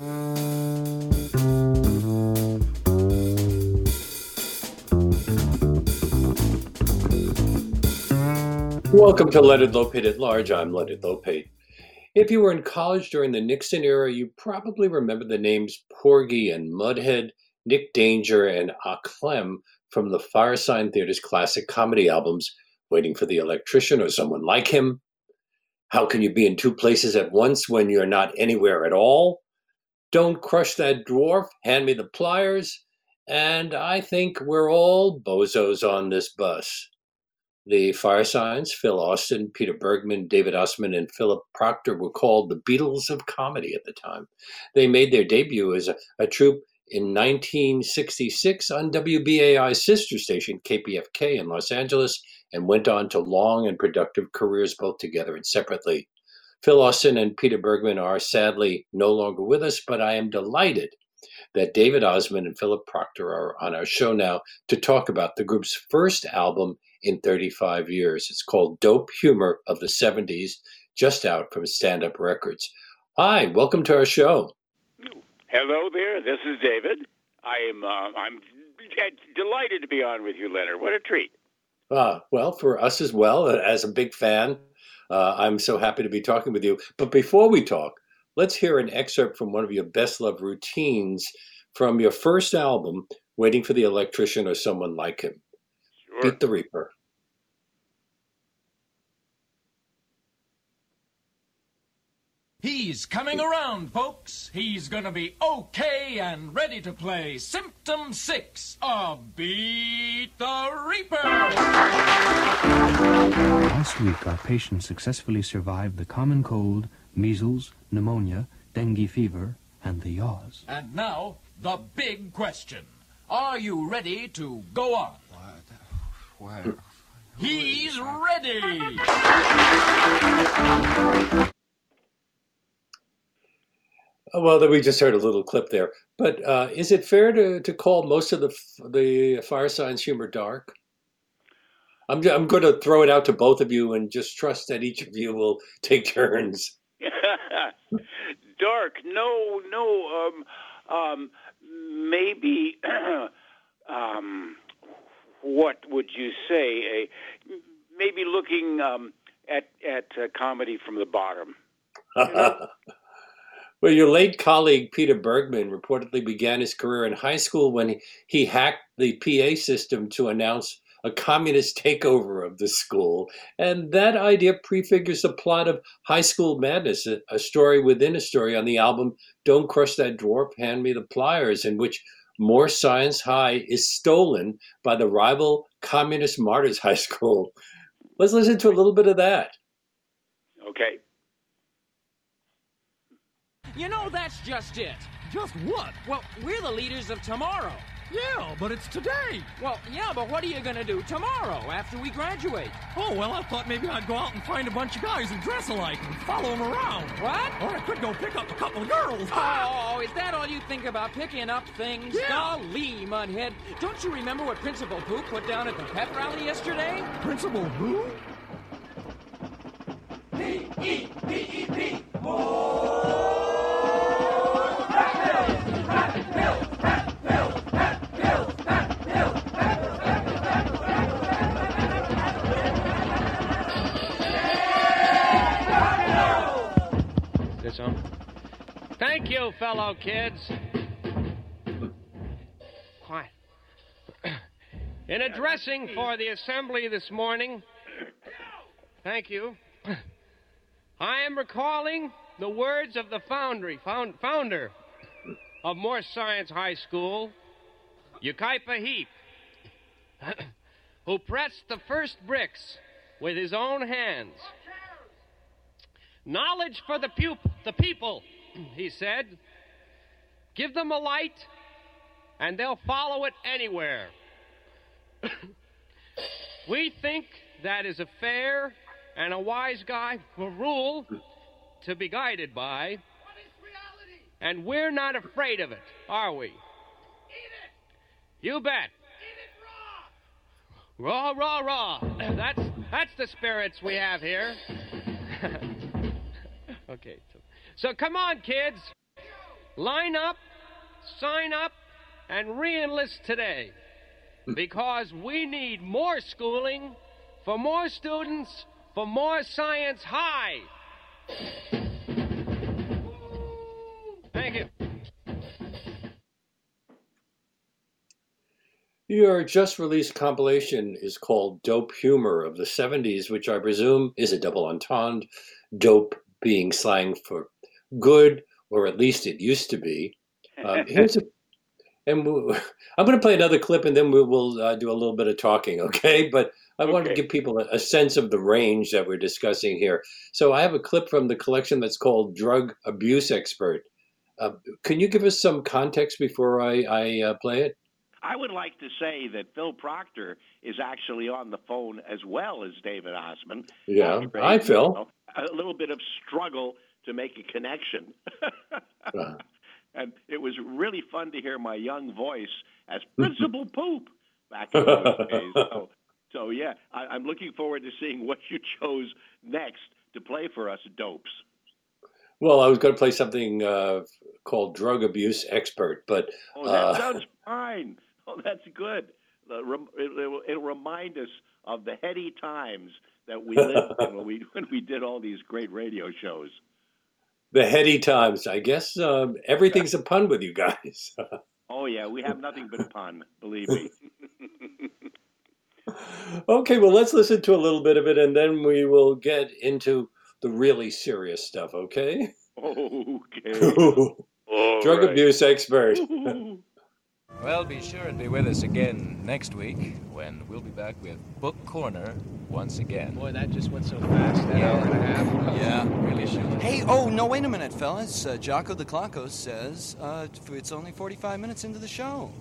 Welcome to Leonard Lopate at Large. I'm Leonard Lopate. If you were in college during the Nixon era, you probably remember the names Porgy and Mudhead, Nick Danger, and Ah Clem from the Firesign Theater's classic comedy albums, Waiting for the Electrician or Someone Like Him. How can you be in two places at once when you're not anywhere at all? Don't crush that dwarf, hand me the pliers, and I think we're all bozos on this bus. The Firesigns, Phil Austin, Peter Bergman, David Ossman, and Philip Proctor were called the Beatles of comedy at the time. They made their debut as a, a troupe in 1966 on WBAI's sister station, KPFK, in Los Angeles, and went on to long and productive careers both together and separately. Phil Austin and Peter Bergman are sadly no longer with us, but I am delighted that David Ossman and Philip Proctor are on our show now to talk about the group's first album in 35 years. It's called Dope Humor of the 70s, just out from Stand Up Records. Hi, welcome to our show. Hello there. This is David. I am. Uh, I'm delighted to be on with you, Leonard. What a treat. Uh, well, for us as well, as a big fan, uh, I'm so happy to be talking with you. But before we talk, let's hear an excerpt from one of your best loved routines from your first album, Waiting for the Electrician or Someone Like Him. Sure. Beat the Reaper. He's coming around, folks. He's gonna be okay and ready to play Symptom 6 of Beat the Reaper. Last week, our patient successfully survived the common cold, measles, pneumonia, dengue fever, and the yaws. And now, the big question. Are you ready to go on? Where? He's ready! Uh, Well, we just heard a little clip there. But uh, is it fair to, to call most of the the Firesigns humor dark? I'm I'm going to throw it out to both of you and just trust that each of you will take turns. Dark. No, no. Um, um, maybe. um, what would you say? A, maybe looking um, at at uh, comedy from the bottom. well, your late colleague Peter Bergman reportedly began his career in high school when he, hacked the PA system to announce a communist takeover of the school. And that idea prefigures the plot of High School Madness, a, a story within a story on the album Don't Crush That Dwarf, Hand Me the Pliers, in which More Science High is stolen by the rival Communist Martyrs High School. Let's listen to a little bit of that. Okay. You know, that's just it. Just what? Well, we're the leaders of tomorrow. Yeah, but it's today. Well, yeah, but what are you gonna do tomorrow after we graduate? Oh, well, I thought maybe I'd go out and find a bunch of guys who dress alike and follow them around. What? Or I could go pick up a couple of girls. Ah! Oh, is that all you think about picking up things? Yeah. Golly, Mudhead. Don't you remember what Principal Pooh put down at the pep rally yesterday? Principal who? This Thank you, fellow kids. Quiet. In addressing for the assembly this morning, thank you. I am recalling the words of the foundry, found, founder of Morse Science High School, Ukaipa Heap, who pressed the first bricks with his own hands. Knowledge for the, pup- the people, he said. Give them a light, and they'll follow it anywhere. we think that is a fair and a wise guy rule to be guided by. And we're not afraid of it, are we? Eat it. You bet. Eat it Raw, raw, raw. That's that's the spirits we have here. okay. So, so come on, kids. line up, sign up, and re enlist today because we need more schooling for more students for more science high. Thank you. Your just released compilation is called Dope Humor of the 70s, which I presume is a double entendre, dope being slang for good, or at least it used to be. Um, here's a, and we'll, I'm going to play another clip and then we will uh, do a little bit of talking, okay? But I okay. wanted to give people a, a, sense of the range that we're discussing here. So I have a clip from the collection that's called Drug Abuse Expert. Uh, can you give us some context before I, I uh, play it? I would like to say that Phil Proctor is actually on the phone as well as David Ossman. Yeah, hi, Phil. a little bit of struggle to make a connection. uh. And it was really fun to hear my young voice as Principal Poop back in those days. So, so yeah, I, am looking forward to seeing what you chose next to play for us, dopes. Well, I was going to play something uh, called Drug Abuse Expert, but oh, that uh, sounds fine. Oh, that's good. It'll, it'll remind us of the heady times that we lived in when we when we did all these great radio shows. The heady times. I guess um, everything's a pun with you guys. oh yeah, we have nothing but pun. Believe me. okay, well, let's listen to a little bit of it, and then we will get into the really serious stuff. Okay. Okay. Drug right. abuse expert. Well, be sure and be with us again next week when we'll be back with Book Corner once again. Boy, that just went so fast. That yeah. hour and a half. Yeah, really should. Hey, oh, no, wait a minute, fellas. Uh, Jocko the Clocko says uh, it's only 45 minutes into the show.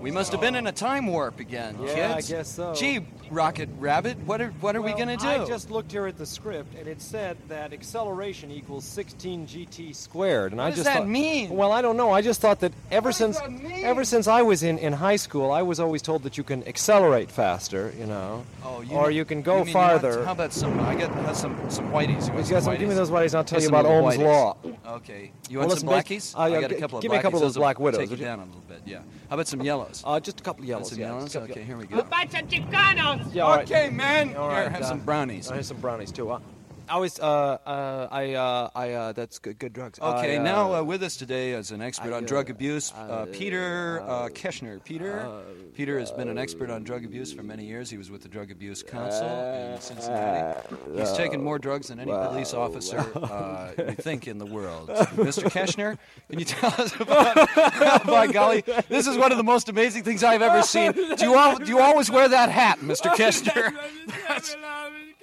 We must have been in a time warp again, yeah, kids. I guess so. Gee, Rocket Rabbit, what are what are well, we gonna do? I just looked here at the script, and it said that acceleration equals 16 gt squared. And what I does just that thought, mean? Well, I don't know. I just thought that ever what since ever since I was in, in high school, I was always told that you can accelerate faster, you know, oh, you or know, you can go you farther. how about some? I got uh, some some whiteys. You want some whiteys? Give me those whiteys. I'll tell Get you about Ohm's whiteys. law. Okay. You want well, some blackies? Uh, I got a g- couple give of me a couple of those Those black widows. Take you down a little bit. Yeah. How about some yellows? Uh, just a couple of yellows. Some yellows. Okay, here we go. Buy some Chicanos. Yeah, all right. Okay, man. All Here, have uh, some brownies. I have some brownies too. Uh, I was, uh, uh, I, uh, I, uh, that's good, good drugs. Okay, I, now uh, with us today as an expert I, on uh, drug abuse, Peter Keshner. Peter, Peter has been an expert on drug abuse for many years. He was with the Drug Abuse Council in Cincinnati. He's taken more drugs than any police officer uh, we think in the world. Mr. Keshner, can you tell us about? by golly, this is one of the most amazing things I've ever seen. Do you all, do you always wear that hat, Mr. Keshner?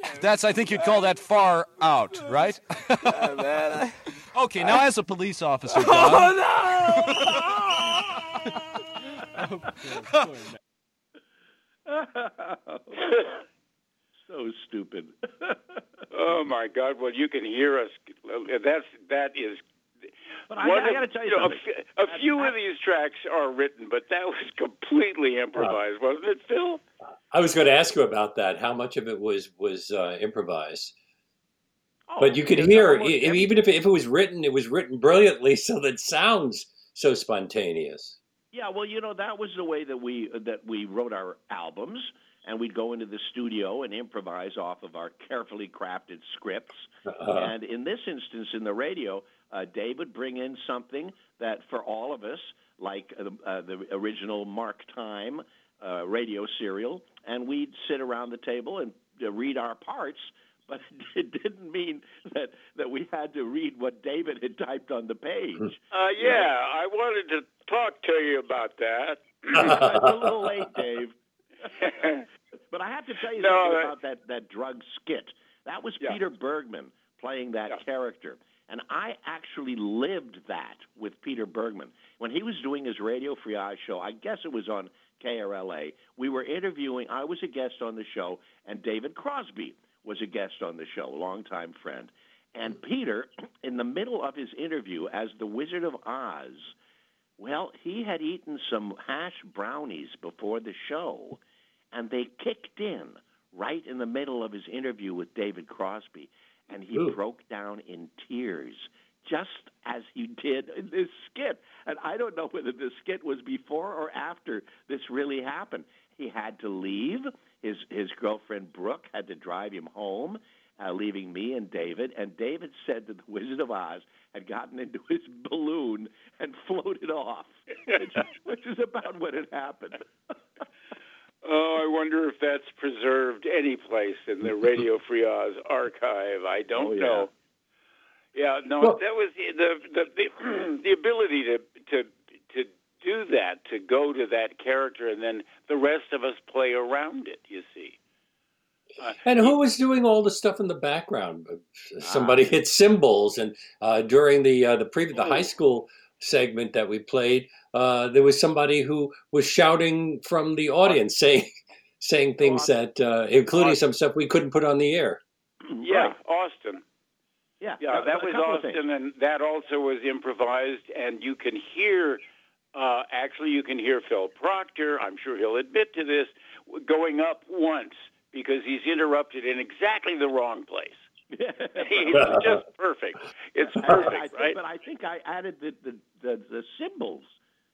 That's, that's I think you'd call that far out, right? okay, now as a police officer, oh, Don, so stupid. oh my God! Well, you can hear us. That's that is. But I, I got to tell you know, a something. f- A, few of these tracks are written, but that was completely improvised, wasn't it, Phil? I was going to ask you about that. How much of it was was uh, improvised? Oh, but you could hear, almost e- even if it, if it was written, it was written brilliantly, so that sounds so spontaneous. Yeah, well, you know that was the way that we that we wrote our albums, and we'd go into the studio and improvise off of our carefully crafted scripts. Uh, And in this instance, in the radio, uh, Dave would bring in something that for all of us, like uh, uh, the original Mark Time uh, radio serial, and we'd sit around the table and uh, read our parts. But it didn't mean that that we had to read what David had typed on the page. Uh, yeah, I wanted to talk to you about that. it's a little late, Dave. but I have to tell you No, something that- about that, that drug skit. That was Yeah. Peter Bergman playing that Yeah. character. And I actually lived that with Peter Bergman. When he was doing his Radio Free Oz show, I guess it was on KRLA, we were interviewing, I was a guest on the show, and David Crosby was a guest on the show, a longtime friend. And Peter, in the middle of his interview as the Wizard of Oz, well, he had eaten some hash brownies before the show, and they kicked in right in the middle of his interview with David Crosby, and he Ooh. broke down in tears just as he did in this skit. And I don't know whether this skit was before or after this really happened. He had to leave. His his girlfriend Brooke had to drive him home, uh, leaving me and David. And David said that the Wizard of Oz had gotten into his balloon and floated off, which, which is about what had happened. Oh, I wonder if that's preserved any place in the Radio Free Oz archive. I don't Oh, yeah. know. Yeah, no, Well- that was the the the, the, ability to to to do that, to go to that character, and then the rest of us play around it. You see. Uh, And who was doing all the stuff in the background? Somebody hit cymbals, and uh, during the uh, the pre the high school segment that we played, uh, there was somebody who was shouting from the audience, saying saying things that, uh, including some stuff we couldn't put on the air. Yeah, Austin. Yeah, Yeah, that was couple of things. Austin, and that also was improvised. And you can hear, uh, actually, you can hear Phil Proctor. I'm sure he'll admit to this, going up once because he's interrupted in exactly the wrong place. it's just perfect. It's I- I perfect, think- right? But I think I added the the, the, the symbols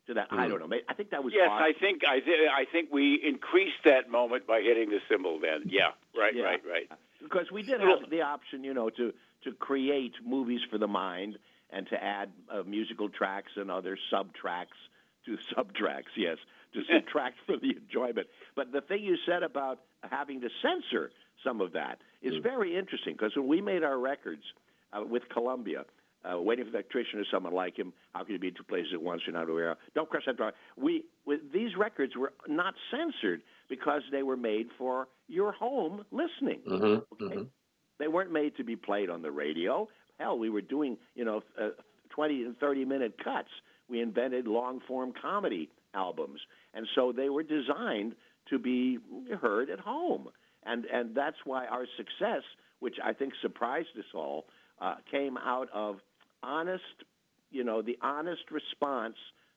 to that. I Hmm. don't know. I think that was Yes, Austin. I think I, th- I think we increased that moment by hitting the symbol. Then, yeah, right, Yeah. right, right. because we did have the option, you know, to to create movies for the mind and to add uh, musical tracks and other subtracks to sub tracks. Yes, to subtract for the enjoyment. But the thing you said about having to censor some of that is very interesting because when we made our records uh, with Columbia. Uh, waiting for the electrician or someone like him. How can you be in two places at once? You're not aware. Don't cross that drive. We with, these records were not censored because they were made for your home listening. Mm-hmm. Okay? They weren't made to be played on the radio. Hell, we were doing, you know, uh, 20 and 30 minute cuts. We invented long form comedy albums. And so they were designed to be heard at home. And, and that's why our success, which I think surprised us all, uh, came out of honest, you know, the honest response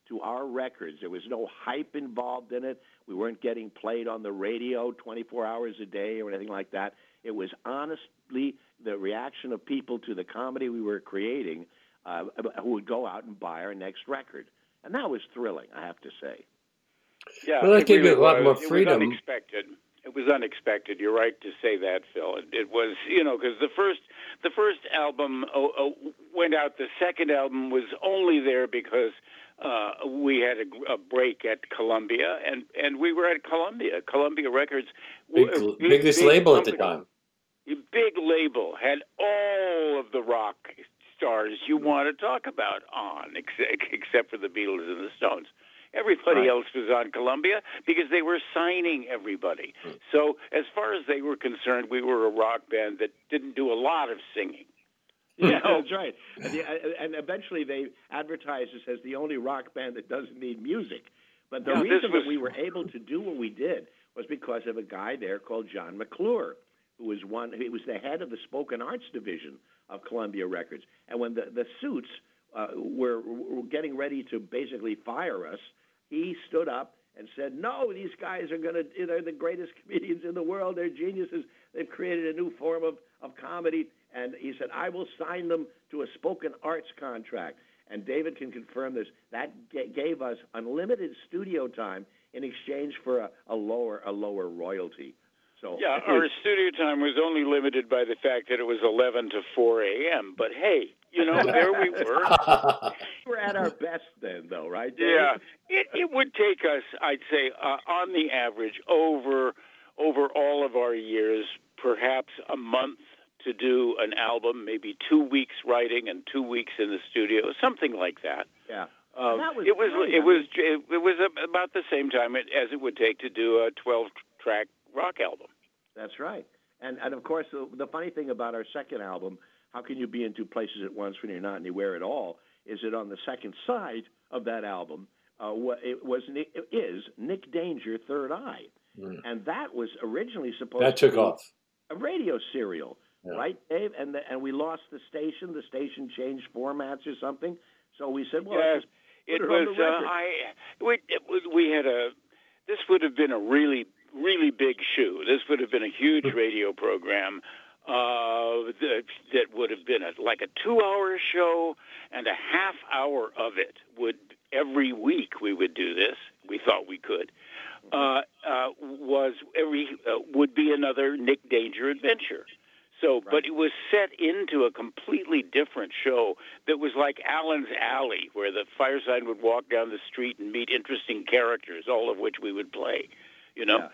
to our records. There was no hype involved in it. We weren't getting played on the radio 24 hours a day or anything like that. It was honestly the reaction of people to the comedy we were creating uh, who would go out and buy our next record. And that was thrilling, I have to say. Yeah, Well, that it gave you a lot was. more It freedom. was unexpected. It was unexpected. You're right to say that, Phil. It, it was, you know, because the first the first album uh, uh, went out. The second album was only there because uh, we had a, a break at Columbia, and and we were at Columbia. Columbia Records, Big, w- biggest big label at the time. Big label had all of the rock stars you want to talk about on, except, except for the Beatles and the Stones. Everybody Right. else was on Columbia because they were signing everybody. So, as far as they were concerned, we were a rock band that didn't do a lot of singing. Yeah, that's right. And, the, and eventually they advertised us as the only rock band that doesn't need music. But the this reason was- that we were able to do what we did was because of a guy there called John McClure, who was one. He was the head of the spoken arts division of Columbia Records. And when the the suits uh, were, were getting ready to basically fire us, he stood up and said, "No, these guys are going to. They're the greatest comedians in the world. They're geniuses. They've created a new form of of comedy." And he said, "I will sign them to a spoken arts contract." And David can confirm this. That ga- gave us unlimited studio time in exchange for a, a lower a lower royalty. So Yeah, our studio time was only limited by the fact that it was 11 to 4 a.m. But hey, you know, there we were. we're at our best then, though, right? Dave? Yeah, it it would take us, I'd say, uh, on the average, over over all of our years, perhaps a month to do an album, maybe two weeks writing and two weeks in the studio, something like that. Yeah. Um, That was it was it was it was about the same time it, as it would take to do a 12 track rock album. That's right. And and of course, the, the funny thing about our second album, "How Can You Be in Two Places at Once When You're Not Anywhere at All," is it on the second side of that album, uh, what it was Nick, it is Nick Danger, Third Eye, and that was originally supposed That took be off. a radio serial, Yeah. right, Dave? And the, and we lost the station. The station changed formats or something. So we said, well, Yes, let's it was. the Uh. I we it was, we had a. This would have been a really really big shoe. This would have been a huge radio program. Uh, that, that would have been a, like a two-hour show, and a half hour of it would every week we would do this. We thought we could. Uh, uh, was every uh, would be another Nick Danger adventure. So, but it was set into a completely different show that was like Allen's Alley, where the fireside would walk down the street and meet interesting characters, all of which we would play, you know.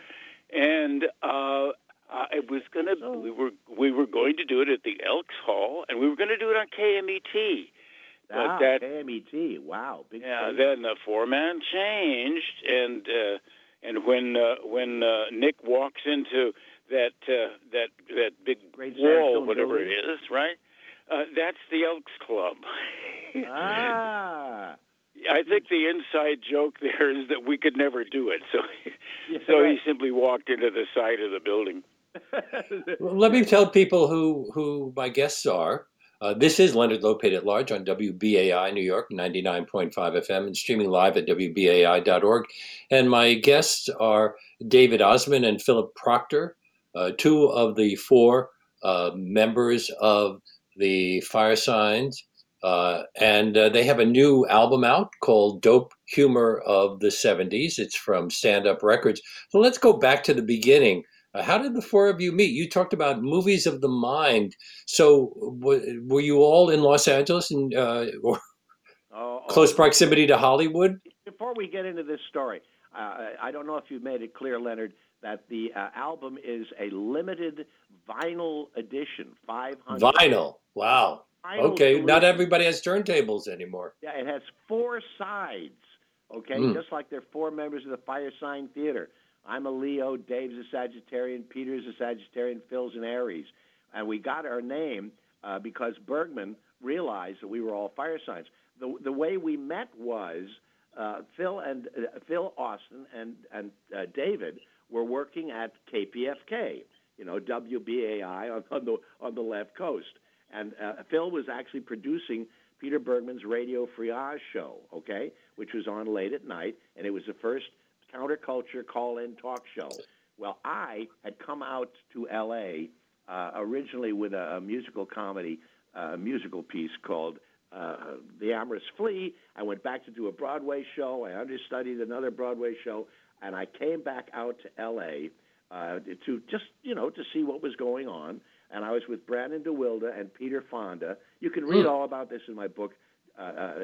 And uh, uh, it was gonna we were we were going to do it at the Elks Hall, and we were going to do it on KMET. But ah, that KMET. Wow. Big yeah, then the foreman changed, and uh, and when uh, when uh, Nick walks into that uh, that that big wall, whatever it is, right? Uh, that's the Elks Club. ah. I think the inside joke there is that we could never do it, so Yeah, so right. he simply walked into the side of the building. Let me tell people who who my guests are. Uh, this is Leonard Lopate at Large on WBAI New York, 99.5 FM, and streaming live at WBAI.org. And my guests are David Ossman and Philip Proctor, uh, two of the four uh, members of the Firesigns. Uh, and uh, they have a new album out called Dope Humor of the 70s. It's from Stand Up Records. So let's go back to the beginning. Uh, how did the four of you meet? You talked about movies of the mind. So w- were you all in Los Angeles and uh, or Oh, oh. close proximity to Hollywood? Before we get into this story, uh, I don't know if you've made it clear, Leonard, that the uh, album is a limited vinyl edition, 500. Vinyl. Wow. Vinyl Okay. Not everybody has turntables anymore. Yeah, it has four sides. Okay, Mm. just like there are four members of the Firesign Theater. I'm a Leo, Dave's a Sagittarian, Peter's a Sagittarian, Phil's an Aries, and we got our name uh, because Bergman realized that we were all fire signs. The the way we met was uh, Phil and uh, Phil Austin and and uh, David were working at KPFK, you know WBAI on, on the on the left coast, and uh, Phil was actually producing Peter Bergman's Radio Free Oz show, okay, which was on late at night, and it was the first counterculture call-in talk show. Well, I had come out to L.A. Uh, originally with a, a musical comedy, uh, musical piece called uh, The Amorous Flea. I went back to do a Broadway show. I understudied another Broadway show, and I came back out to L.A. Uh, to just you know to see what was going on. And I was with Brandon DeWilde and Peter Fonda. You can read Hmm. all about this in my book. Uh, uh,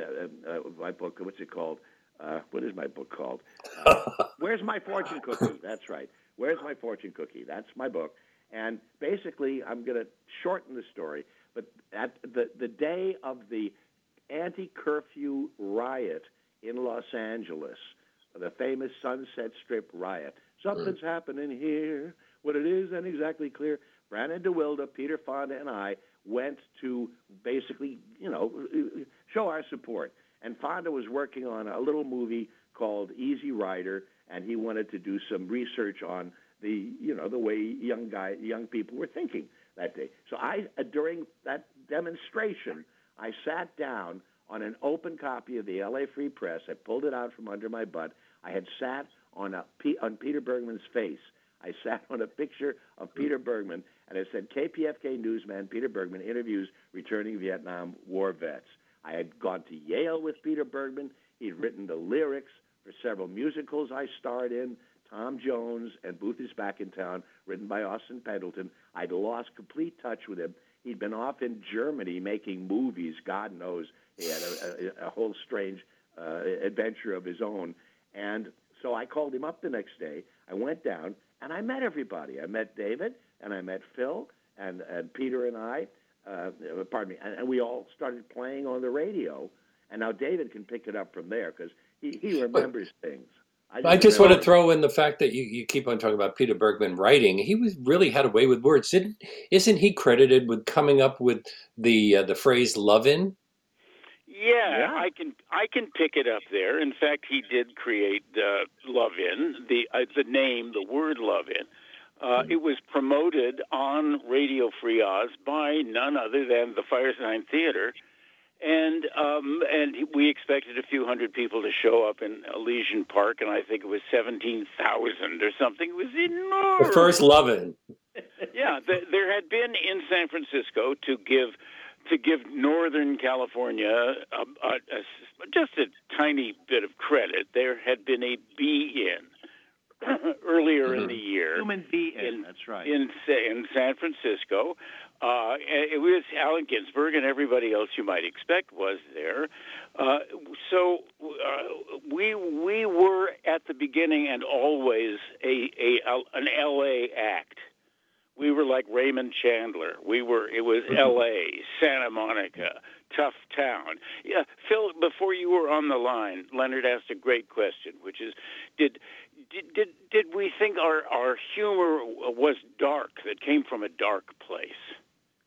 uh, uh, my book. What's it called? Uh, what is my book called? Uh, Where's my fortune cookie? That's right. Where's my fortune cookie? That's my book. And basically, I'm going to shorten the story. But at the the day of the anti-curfew riot in Los Angeles, the famous Sunset Strip riot, something's happening here. What it is ain't exactly clear. Brandon DeWilde, Peter Fonda, and I went to basically, you know, show our support. And Fonda was working on a little movie called Easy Rider, and he wanted to do some research on the, you know, the way young guy, young people were thinking that day. So I, uh, during that demonstration, I sat down on an open copy of the LA Free Press. I pulled it out from under my butt. I had sat on a on Peter Bergman's face. I sat on a picture of Peter Bergman, and it said KPFK newsman Peter Bergman interviews returning Vietnam War vets. I had gone to Yale with Peter Bergman. He'd written the lyrics for several musicals I starred in. Tom Jones and Booth is Back in Town, written by Austin Pendleton. I'd lost complete touch with him. He'd been off in Germany making movies. God knows he had a, a, a whole strange uh, adventure of his own. And so I called him up the next day. I went down and I met everybody. I met David and I met Phil and, and Peter and I. Uh, pardon me. And, and we all started playing on the radio. And now David can pick it up from there because he, he remembers things. I just want to throw in the fact that you, you keep on talking about Peter Bergman writing. He was really had a way with words. Didn't, isn't he credited with coming up with the uh, the phrase "love in"? Yeah, I can I can pick it up there. In fact, he did create uh, Love In the uh, the name, the word Love In. Uh, It was promoted on Radio Free Oz by none other than the Firesign Theater, and um, and we expected a few hundred people to show up in Elysian Park, and I think it was seventeen thousand or something. It was enormous. The first "love in." Yeah, th- there had been in San Francisco to give to give Northern California a, a, a, just a tiny bit of credit. There had been a be in earlier mm-hmm. in the year. Human be in. That's right. In in San Francisco, uh, it was Allen Ginsberg and everybody else you might expect was there. Uh, so uh, we we were at the beginning and always a, a an L.A. act. We were like Raymond Chandler. We were it was mm-hmm. L.A., Santa Monica, tough town. Yeah, Phil. Before you were on the line, Leonard asked a great question, which is, did did did, did we think our our humor was dark that came from a dark place?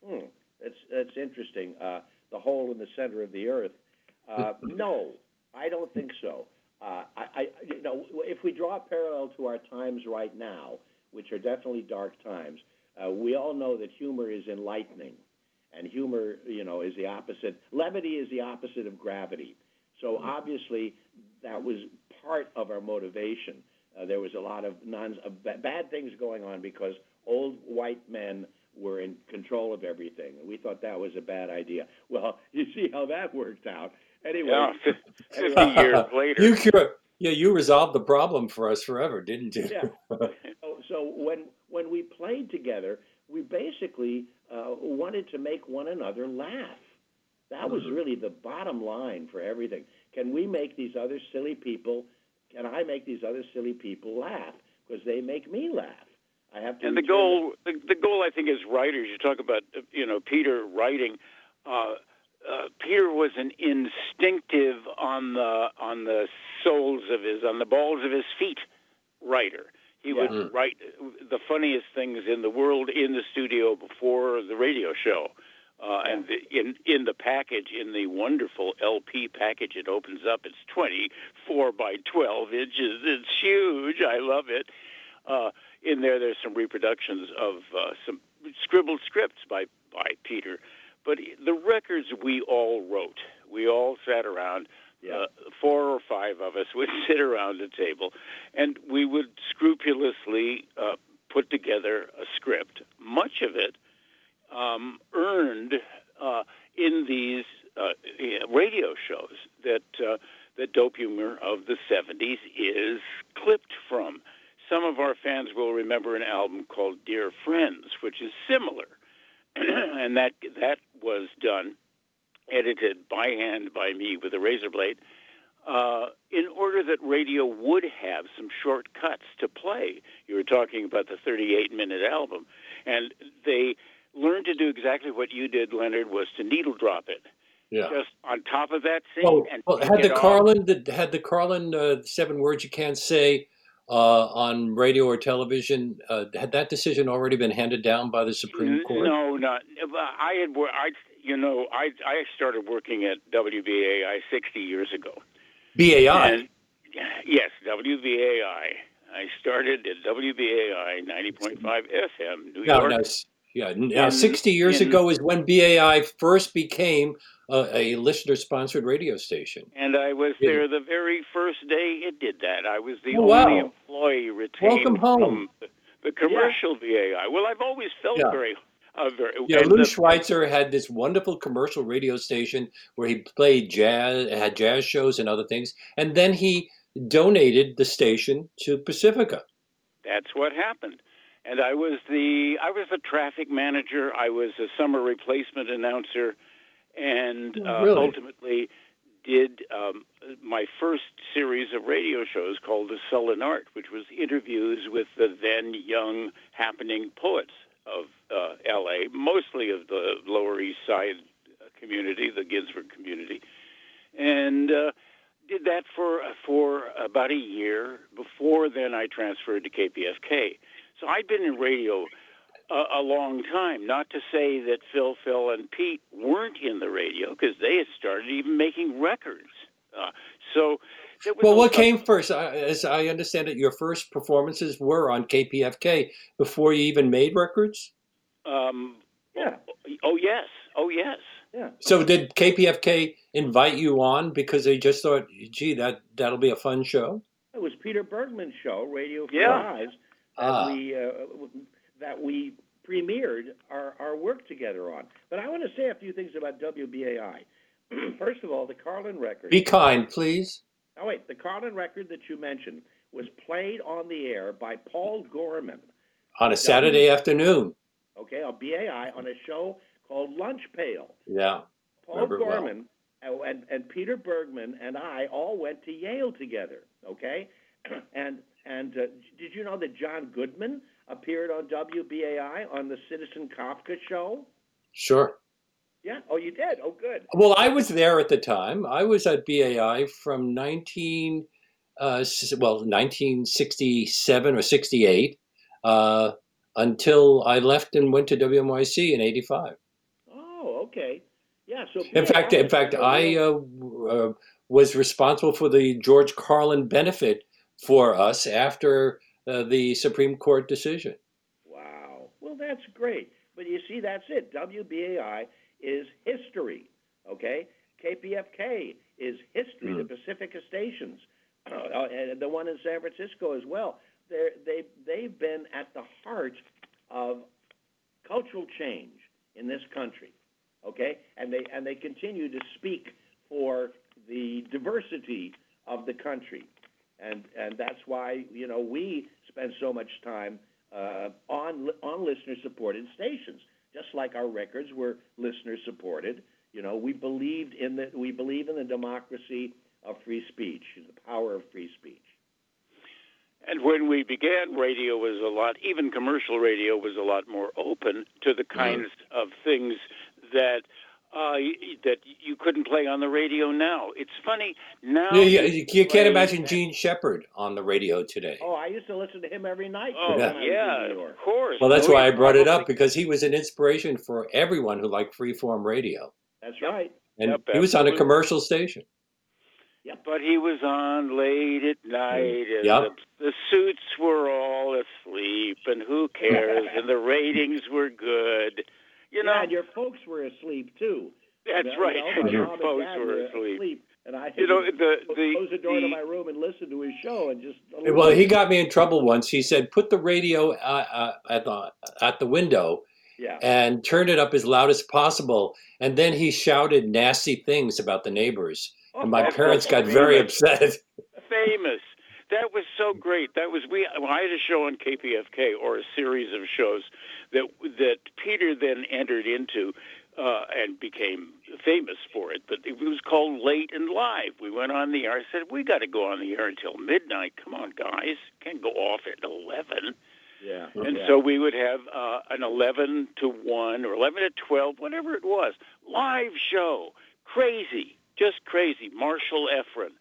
Hmm, that's that's interesting. Uh, the hole in the center of the earth. Uh, no, I don't think so. Uh, I, I, you know, if we draw a parallel to our times right now, which are definitely dark times, uh, we all know that humor is enlightening, and humor, you know, is the opposite. Levity is the opposite of gravity. So obviously, that was part of our motivation. Uh, there was a lot of non uh, bad things going on because old white men were in control of everything. And we thought that was a bad idea. Well, you see how that worked out. Anyway, yeah, 50 years later. You cure, yeah, you resolved the problem for us forever, didn't you? yeah. So, so when when we played together, we basically uh, wanted to make one another laugh. That was mm-hmm. really the bottom line for everything. Can we make these other silly people? Can I make these other silly people laugh? Because they make me laugh. I have to. And the goal, the, the, goal, I think, as writers, you talk about, you know, Peter writing. Uh, uh, Peter was an instinctive on the on the soles of his, on the balls of his feet writer. He yeah. would mm-hmm. write the funniest things in the world in the studio before the radio show. Uh, and the, in in the package, in the wonderful LP package, it opens up. It's 24 by 12 inches. It's huge. I love it. Uh, in there, there's some reproductions of uh, some scribbled scripts by by Peter, but the records we all wrote. We all sat around. Yeah. Uh, four or five of us would sit around a table, and we would scrupulously uh, put together a script. Much of it um, earned uh, in these uh, radio shows that uh, that Dope Humor of the '70s is clipped from. Some of our fans will remember an album called Dear Friends, which is similar, and that that was done, edited by hand by me with a razor blade, uh, in order that radio would have some shortcuts to play. You were talking about the 38-minute album, and they learned to do exactly what you did, Leonard, was to needle drop it. Yeah. Just on top of that scene. And well had the Carlin, the, had the Carlin uh, seven words you can't say uh, on radio or television. Uh, had that decision already been handed down by the Supreme Court? No, not. I had. I you know I I started working at WBAI 60 years ago. BAI. And, yes, WBAI. I started at WBAI 90.5 FM, New no, York. No, yeah, now 60 years in, ago is when BAI first became a, a listener-sponsored radio station. And I was yeah. there the very first day it did that. I was the oh, only wow. employee retained Welcome home. the, the commercial yeah. BAI. Well, I've always felt yeah. very uh, very, yeah, Lou the, Schweitzer had this wonderful commercial radio station where he played jazz, had jazz shows and other things, and then he donated the station to Pacifica. That's what happened and I was the I was the traffic manager. I was a summer replacement announcer, and uh, really? ultimately did um, my first series of radio shows called The Sullen Art, which was interviews with the then young happening poets of uh, L.A., mostly of the Lower East Side community, the Ginsberg community, and. Uh, did that for for about a year. Before then, I transferred to KPFK, so I'd been in radio a, a long time. Not to say that Phil, Phil, and Pete weren't in the radio because they had started even making records. Uh, so. Well, what came first? As I understand it, your first performances were on KPFK before you even made records. Um, yeah. Oh, oh yes. Oh yes. Yeah. So did KPFK invite you on because they just thought, gee, that that'll be a fun show? It was Peter Bergman's show, Radio for yeah. Eyes, that ah. we uh, that we premiered our, our work together on. But I want to say a few things about WBAI. First of all, the Carlin record. Be kind, please. Oh, wait. The Carlin record that you mentioned was played on the air by Paul Gorman. On a Saturday afternoon. Okay, on BAI on a show called Lunch Pail. Yeah. Paul Remember it well. Gorman uh, and, and Peter Bergman and I all went to Yale together. Okay, and and uh, did you know that John Goodman appeared on WBAI on the Citizen Kafka show? Sure. Yeah. Oh, you did. Oh, good. Well, I was there at the time. I was at BAI from 19, uh, well, 1967 or 68 uh, until I left and went to WNYC in 85. Oh, okay. Yeah. So In fact, in fact, I uh, uh, was responsible for the George Carlin benefit for us after uh, the Supreme Court decision. Wow. Well, that's great. But you see, that's it. WBAI is history. Okay. KPFK is history. The Pacifica stations, uh, and the one in San Francisco as well. They're, they they've been at the heart of cultural change in this country. Okay, and they and they continue to speak for the diversity of the country, and and that's why you know we spend so much time uh, on on listener supported stations, just like our records were listener supported. You know, we believed in the we believe in the democracy of free speech, the power of free speech. And when we began, radio was a lot, even commercial radio was a lot more open to the kinds of things that uh, that you couldn't play on the radio now. It's funny now. You, you- you can't imagine Jean Shepherd on the radio today. Oh, I used to listen to him every night. Oh when I was in yeah, of course. Well, that's Oh, why I yeah, brought it up because he was an inspiration for everyone who liked freeform radio. That's right. And Yep, he was on a commercial station. But he was on late at night, and Yep. the, the suits were all asleep, and who cares? and the ratings were good. You know, yeah, and your folks were asleep too. that's You right. you know, Your folks were asleep. and I You know, the the close the door to my room and listen to his show and just. Well, he got me in trouble once. He said, "Put the radio uh, uh, at the at the window Yeah. and turn it up as loud as possible." And then he shouted nasty things about the neighbors, and my Oh, parents got very upset. famous. That was so great. That was we. Well, I had a show on KPFK or a series of shows that that Peter then entered into uh, and became famous for it. But it was called Late and Live. We went on the air. I said we got to go on the air until midnight. Come on, guys, can't go off at eleven. Yeah. And yeah. so we would have uh, an 11 to 1 or 11 to 12, whatever it was, live show. Crazy, just crazy. Marshall Efron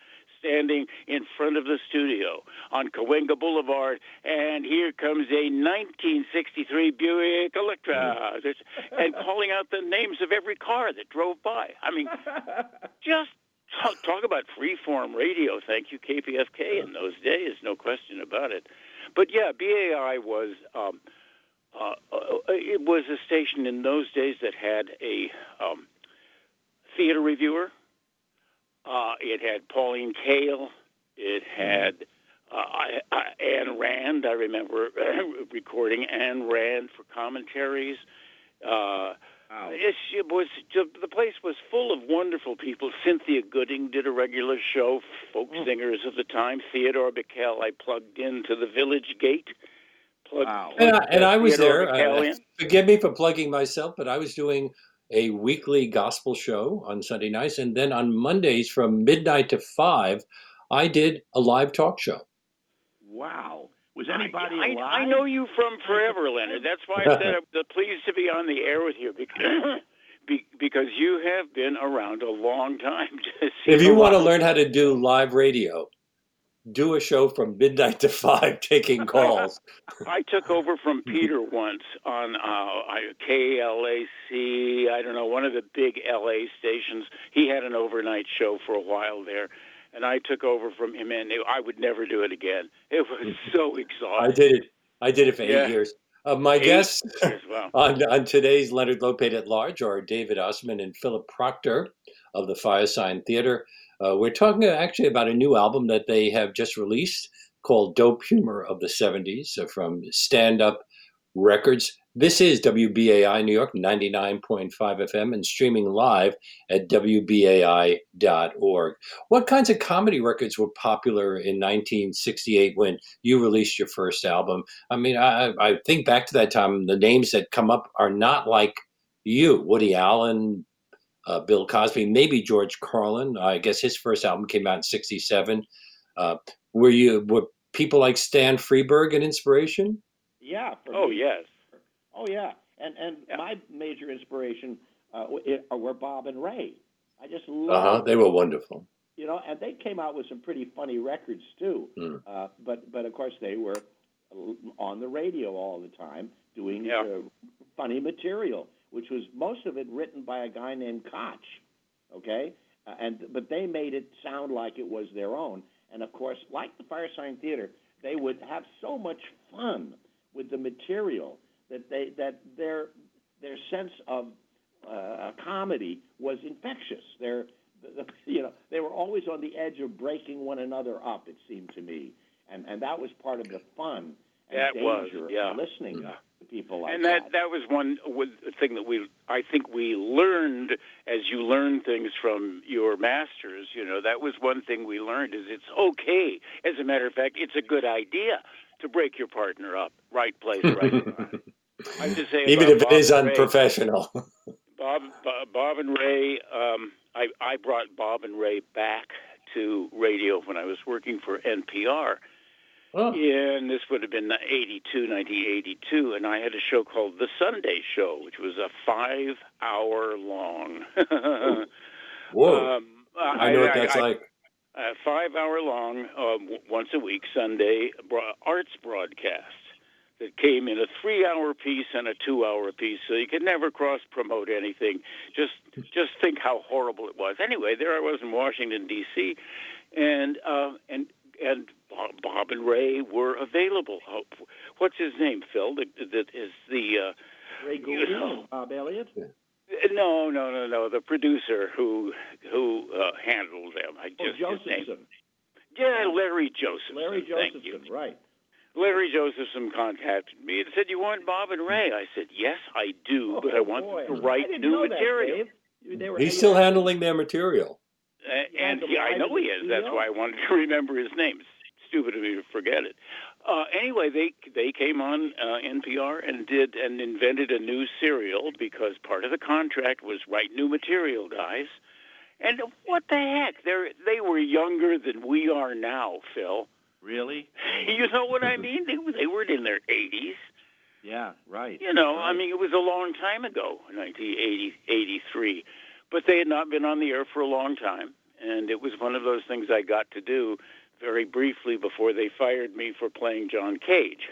standing in front of the studio on Cahuenga Boulevard, and here comes a 1963 Buick Electra, There's- and calling out the names of every car that drove by. I mean, just talk, talk about freeform radio. Thank you, KPFK, in those days, no question about it. But yeah, BAI was um, uh, uh, it was a station in those days that had a um, theater reviewer. Uh, it had Pauline Kael. It had uh, I, I, Anne Rand. I remember recording Anne Rand for commentaries. Uh, It, it was the place was full of wonderful people. Cynthia Gooding did a regular show. Folk singers of the time. Theodore Bikel. I plugged into the Village Gate. Plugged, And I, and I was Theodore there. Bikel Uh, forgive me for plugging myself, but I was doing a weekly gospel show on Sunday nights, and then on Mondays from midnight to five, I did a live talk show. Wow. Was anybody I, alive? I know you from forever, Leonard. That's why I said I'm pleased to be on the air with you because, because you have been around a long time. To see If you want to learn how to do live radio, do a show from midnight to five taking calls. I took over from Peter once on uh, KLAC. I don't know one of the big LA stations. He had an overnight show for a while there, and I took over from him, and I would never do it again. It was so exhausting. I did it. I did it for Yeah. eight years. Uh, my Eight guests years, wow. on, on today's Leonard Lopate at Large are David Ossman and Philip Proctor of the Firesign Theater. Uh, we're talking actually about a new album that they have just released called Dope Humor of the 70s uh, from stand up records. This is WBAI New York 99.5 FM and streaming live at WBAI.org. What kinds of comedy records were popular in 1968 when you released your first album? I mean, I, I think back to that time, the names that come up are not like you Woody Allen, uh, Bill Cosby, maybe George Carlin. I guess his first album came out in '67. Uh, were you were people like Stan Freberg an inspiration? Yeah. Oh me. yes. Oh yeah. And and yeah. my major inspiration uh, were Bob and Ray. I just love. Uh huh. They were wonderful. You know, and they came out with some pretty funny records too. Mm. Uh, but but of course they were on the radio all the time doing yeah. uh, funny material which was most of it written by a guy named Koch. Okay, uh, and but they made it sound like it was their own. And of course, like the Firesign Theater, they would have so much fun with the material that they that their their sense of uh, comedy was infectious. Their the, you know they were always on the edge of breaking one another up. It seemed to me, and and that was part of the fun and that danger was, yeah. of listening. Mm-hmm people like and that, that. that was one thing that we I think we learned as you learn things from your masters. You know, that was one thing we learned is it's okay. As a matter of fact, it's a good idea to break your partner up. Right place, right time. I just say even if Bob it is Ray, unprofessional. Bob, Bob, Bob and Ray. Um, I I brought Bob and Ray back to radio when I was working for NPR Oh. Yeah, and this would have been 82, 1982, and I had a show called The Sunday Show, which was a five hour long. Whoa. Um, I know what that's I, like. A five hour long, um, once a week Sunday bro- arts broadcast that came in a three hour piece and a two hour piece, so you could never cross promote anything. Just just think how horrible it was. Anyway, there I was in Washington D.C. and uh, and and Bob and Ray were available. What's his name, Phil? That, that is the uh, Ray Goulding, you know, Bob Elliott. No, no, no, no. The producer who who uh, handled them. I oh, just oh, his name. Josephson. Yeah, Larry Josephson. Larry Thank Josephson, you. right. Larry Josephson contacted me and said, "You want Bob and Ray?" I said, "Yes, I do, oh, but I want boy. them to write new material." That, He's still handling their material. Uh, and yeah, I know he is. That's why I wanted to remember his name It's stupid of me to forget it. Uh, anyway, they they came on uh, NPR and did and invented a new serial because part of the contract was write new material, guys. And what the heck? They they were younger than we are now, Phil. Really? you know what I mean? They they weren't in their eighties. Yeah, right. You know, right. I mean, it was a long time ago, 1980, 83. But they had not been on the air for a long time, and it was one of those things I got to do very briefly before they fired me for playing John Cage.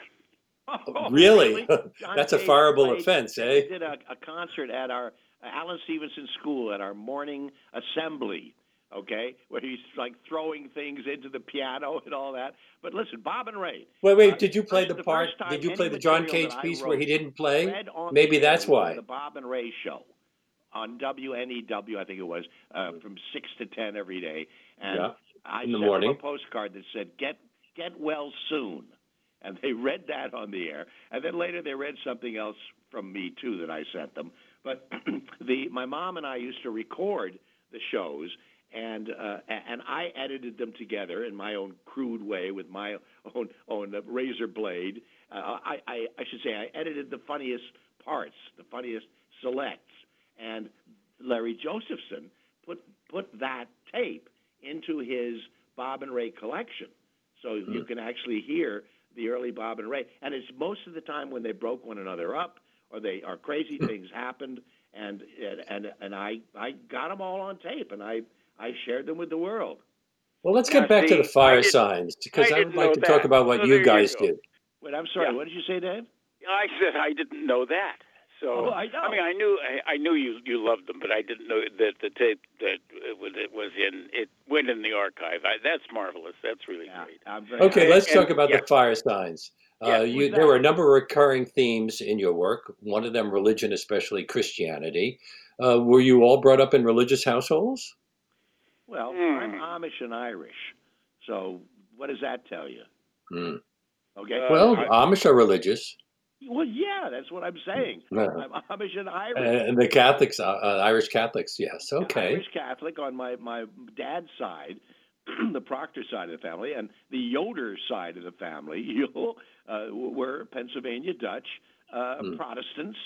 Oh, really? really? That's a fireable played, offense, eh? We did a, a concert at our uh, Allen Stevenson School at our morning assembly. Okay, where he's like throwing things into the piano and all that. But listen, Bob and Ray. Wait, wait. uh, did you play the part? first Did you play the John Cage piece where he didn't play? Maybe that's why. The Bob and Ray show on WNEW, I think it was, uh, from six to ten every day. And Yeah, I in the sent morning. them a postcard that said "Get get well soon," and they read that on the air. And then later they read something else from me too that I sent them. But the my mom and I used to record the shows, and uh, and I edited them together in my own crude way with my own own razor blade. Uh, I, I I should say I edited the funniest parts, the funniest selects, and Larry Josephson put put that tape into his Bob and Ray collection, so you hmm. can actually hear the early Bob and Ray. And it's most of the time when they broke one another up or they or crazy hmm. things happened, and and and I I got them all on tape, and I I shared them with the world. Well, let's Yeah, get back see, to the Firesigns because I I, would like know to talk about what So you there you guys did. Wait, I'm sorry. Yeah. What did you say, Dave? I said I didn't know that. So Oh, I know. mean, I knew I, I knew you you loved them, but I didn't know that the tape that it was, it was in it went in the archive. I, that's marvelous. That's really Yeah, great. Okay, And- let's and- talk about yeah. the Firesigns. Uh, who's you, there were a number of recurring themes in your work. One of them, religion, especially Christianity. Uh, were you all brought up in religious households? Well, Hmm. I'm Amish and Irish, so what does that tell you? Hmm. Okay. Uh, Well, I- Amish are religious. Well, yeah, that's what I'm saying. Yeah. I'm Amish and Irish. And the Catholics, uh, uh, Irish Catholics, yes, okay. Irish Catholic on my my dad's side, the Proctor side of the family, and the Yoder side of the family, you know, uh, were Pennsylvania Dutch uh, Hmm. Protestants,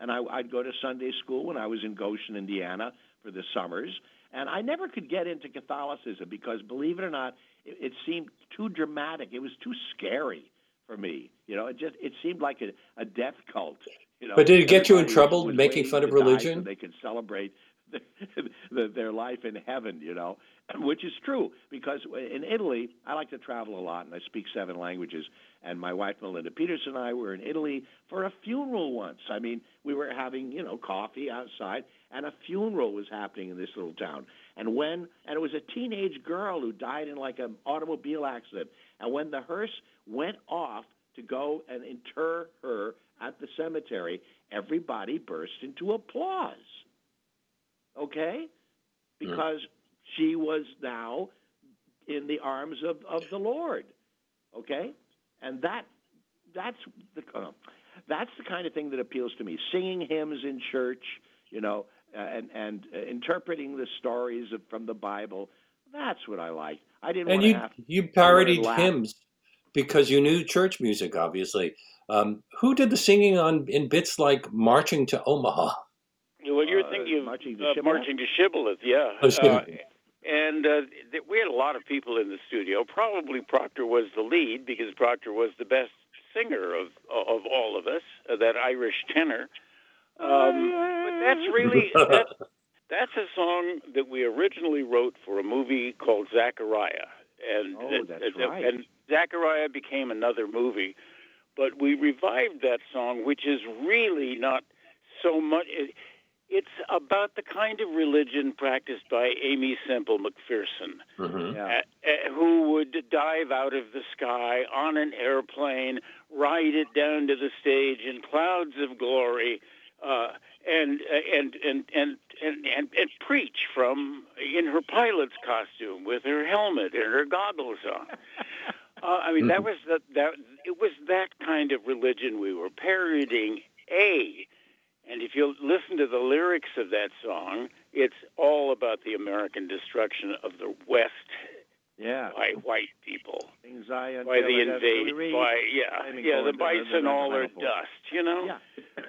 and I, I'd go to Sunday school when I was in Goshen, Indiana, for the summers, and I never could get into Catholicism because, believe it or not, it, it seemed too dramatic. It was too scary for me. You know, it just it seemed like a, a death cult. You know, But did it get you in trouble making fun of religion? So they could celebrate the, the, their life in heaven. You know, which is true because in Italy, I like to travel a lot and I speak seven languages. And my wife Melinda Peterson and I were in Italy for a funeral once. I mean, we were having you know coffee outside, and a funeral was happening in this little town. And when and it was a teenage girl who died in like an automobile accident. And when the hearse went off to go and inter her at the cemetery, everybody burst into applause. Okay? Because she was now in the arms of, of the Lord. Okay? And that that's the uh, that's the kind of thing that appeals to me. Singing hymns in church, you know, uh, and and uh, interpreting the stories of, from the Bible. That's what I like. I didn't And want you to have you parodied hymns because you knew church music, obviously. Um, who did the singing on in bits like "Marching to Omaha"? Well, you're Uh, thinking of Marching to uh, Shibboleth? marching to Shibboleth, yeah. Oh, Uh, and uh, th- we had a lot of people in the studio. Probably Proctor was the lead because Proctor was the best singer of of all of us, uh, that Irish tenor. Um, but that's really that, that's a song that we originally wrote for a movie called Zachariah, and Oh, that- that's that- right. and Zachariah became another movie. But we revived that song, which is really not so much. It, it's about the kind of religion practiced by Aimee Semple McPherson, Mhm. Yeah. uh, uh, who would dive out of the sky on an airplane, ride it down to the stage in clouds of glory, uh, and, uh, and, and and and and and preach from in her pilot's costume with her helmet and her goggles on. Uh, I mean, that was the, that. It was that kind of religion we were parodying. A, and if you listen to the lyrics of that song, it's all about the American destruction of the West Yeah. by white people, Things I by the until I got to invade, by yeah, yeah, the Forward, bison all are dust. You know. Yeah.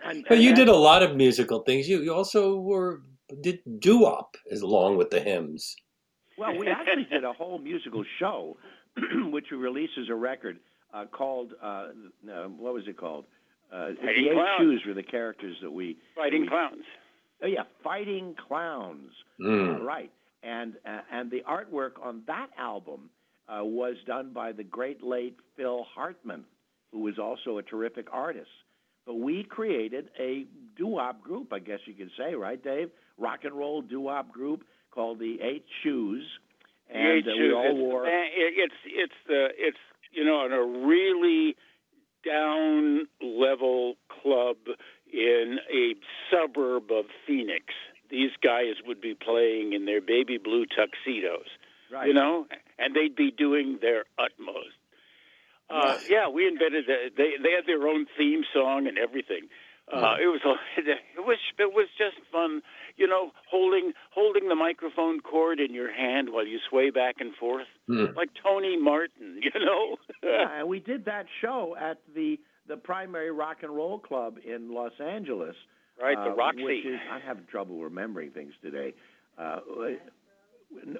And, But and you that- did a lot of musical things. You you also were did doo wop as along with the hymns. Well, we actually did a whole musical show, which releases a record uh, called uh, uh, what was it called? Uh, the Fighting Eight Clowns. Shoes were the characters that we. Fighting we, clowns. Oh yeah, Fighting Clowns. Mm. Uh, right, and uh, and the artwork on that album uh, was done by the great late Phil Hartman, who was also a terrific artist. But we created a doo-wop group, I guess you could say, right, Dave? Rock and roll doo-wop group called the Eight Shoes, The and uh, we all It's, wore. it's it's the it's you know in a really down level club in a suburb of Phoenix. These guys would be playing in their baby blue tuxedos, Right. you know, and they'd be doing their utmost. Uh, yeah, we invented the, they they had their own theme song and everything. Uh, it was it was it was just fun, you know, holding holding the microphone cord in your hand while you sway back and forth, Hmm. like Tony Martin, you know. yeah, and we did that show at the the primary rock and roll club in Los Angeles. Right, the uh, Roxy. Which is, I'm having trouble remembering things today. Uh,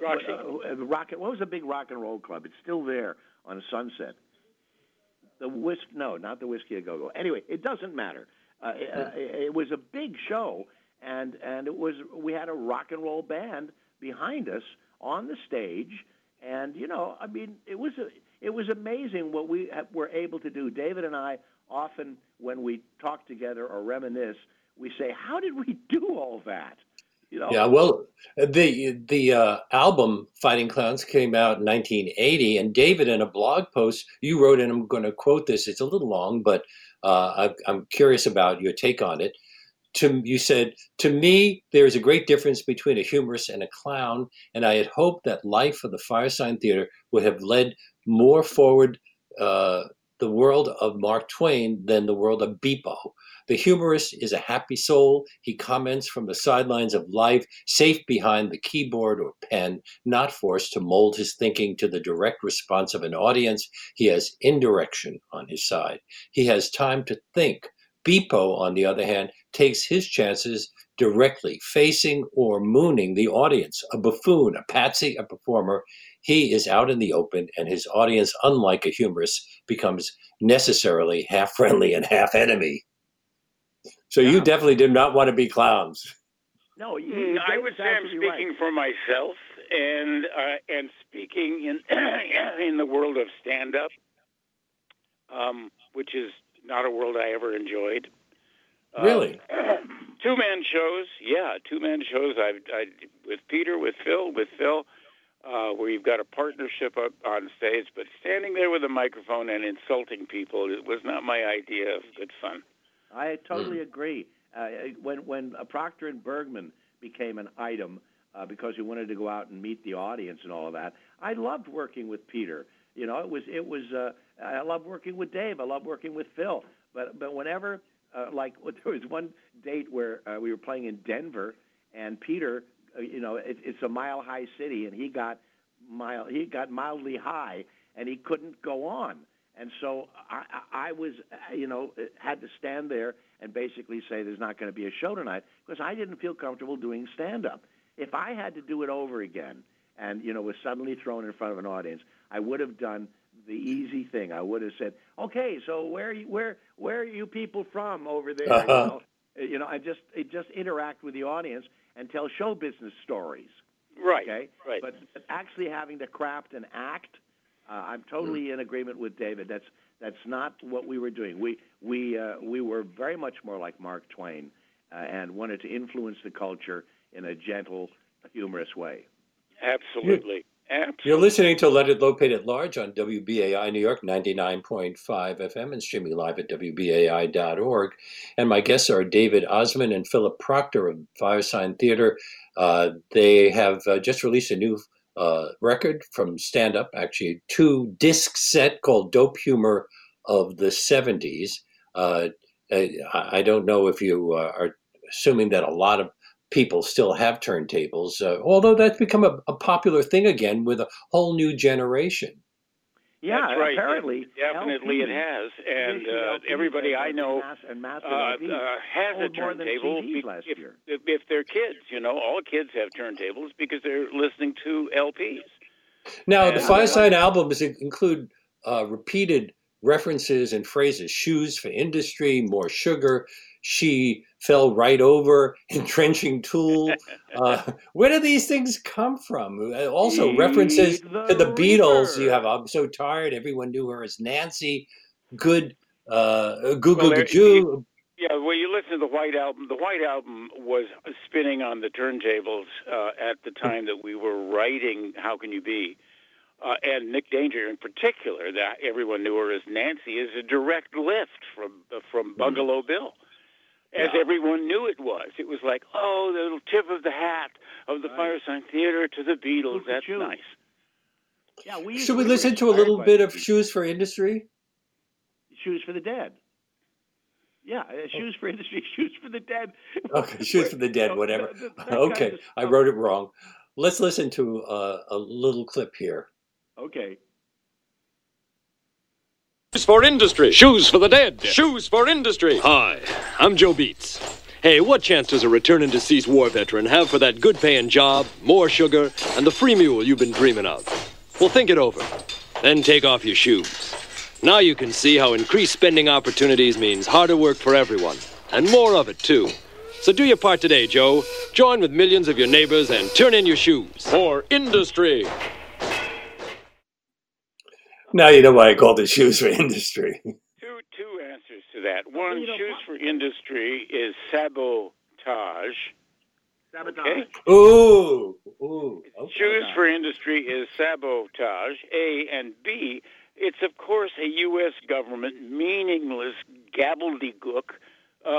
Roxy. Uh, uh, rock, what was the big rock and roll club? It's still there on Sunset. The whisk, no, not the Whisky a Go Go. Anyway, it doesn't matter. Uh, uh, it was a big show, and and it was we had a rock and roll band behind us on the stage, and you know, I mean, it was a, it was amazing what we ha- were able to do. David and I often, when we talk together or reminisce, we say, "How did we do all that?" You know? Yeah, well, the the uh, album "Fighting Clowns" came out in 1980, and David, in a blog post, you wrote, and I'm going to quote this. It's a little long, but uh, I, I'm curious about your take on it. To you said, to me, there is a great difference between a humorist and a clown, and I had hoped that life of the Firesign Theater would have led more forward uh, the world of Mark Twain than the world of Beepo. The humorist is a happy soul. He comments from the sidelines of life, safe behind the keyboard or pen, not forced to mold his thinking to the direct response of an audience. He has indirection on his side. He has time to think. Beepo, on the other hand, takes his chances directly, facing or mooning the audience, a buffoon, a patsy, a performer. He is out in the open, and his audience, unlike a humorist, becomes necessarily half friendly and half enemy. So you definitely did not want to be clowns. No, you, Mm, you I David's would say I'm speaking right. for myself and uh, and speaking in in the world of stand up, um, which is not a world I ever enjoyed. Uh, Really? two man shows, yeah, two man shows. I, I with Peter, with Phil, with Phil, uh, where you've got a partnership up on stage, but standing there with a microphone and insulting people it was not my idea of good fun. I totally agree. Uh, when when Proctor and Bergman became an item uh, because he wanted to go out and meet the audience and all of that, I loved working with Peter. You know, it was it was. Uh, I loved working with Dave. I loved working with Phil. But but whenever uh, like there was one date where uh, we were playing in Denver, and Peter, uh, you know, it, it's a mile high city, and he got mile he got mildly high, and he couldn't go on. And so I, I I was, you know, had to stand there and basically say there's not going to be a show tonight because I didn't feel comfortable doing stand up. If I had to do it over again and, you know, was suddenly thrown in front of an audience, I would have done the easy thing. I would have said, "Okay, so where are you, where where are you people from over there?" You uh-huh. know, you know, I just just interact with the audience and tell show business stories. Right. Okay. Right. But actually having to craft an act, uh, I'm totally in agreement with David. That's that's not what we were doing. We we uh, we were very much more like Mark Twain, uh, and wanted to influence the culture in a gentle, humorous way. Absolutely. Absolutely. You're listening to Leonard Lopate at Large on WBAI New York 99.5 FM and streaming live at WBAI.org. And my guests are David Ossman and Philip Proctor of Firesign Theater. Uh, they have uh, just released a new uh, record from stand up, actually, two disc set called Dope Humor of the 70s. Uh, I, I don't know if you uh, are assuming that a lot of people still have turntables, uh, although that's become a, a popular thing again with a whole new generation. Yeah, That's right. apparently, definitely it has, and uh, everybody I know mass- and master uh, uh, has a sold more than turntable. Be- if, if if they're kids, you know, all kids have turntables because they're listening to LPs. Now, the And- Firesign albums include uh, repeated references and phrases shoes for industry, more sugar. She fell right over, entrenching tool. Uh, where do these things come from? Also, references the to the Beatles. You have I'm so tired. Everyone knew her as Nancy. Good, uh, goo goo goo. Yeah, well, you listen to the White Album. The White Album was spinning on the turntables uh, at the time that we were writing "How Can You Be," uh, and Nick Danger, in particular, that everyone knew her as Nancy, is a direct lift from from Bungalow Bill, as Yeah. everyone knew it was. It was like, oh, the little tip of the hat of the Firesign Theater to the Beatles. That's Choo. nice. Yeah, we Should we listen to a little bit of Shoes for Industry? Shoes for the Dead. Yeah, uh, shoes for industry, shoes for the dead. Okay, Shoes for the Dead, whatever. that- that kind Okay, I wrote it wrong. Let's listen to uh, a little clip here. Okay. Shoes for industry. Shoes for the dead. Shoes for industry. Hi, I'm Joe Beats. Hey, what chance does a returning deceased war veteran have for that good paying job, more sugar, and the free mule you've been dreaming of? Well, think it over. Then take off your shoes. Now you can see how increased spending opportunities means harder work for everyone, and more of it, too. So do your part today, Joe. Join with millions of your neighbors and turn in your shoes. For industry. Now you know why I called it Shoes for Industry. Two two answers to that. One, shoes for industry is sabotage. Sabotage. Okay. Ooh, ooh. Okay. Shoes for industry is sabotage. A and B. It's of course a U.S. government meaningless gabbledygook, uh, uh,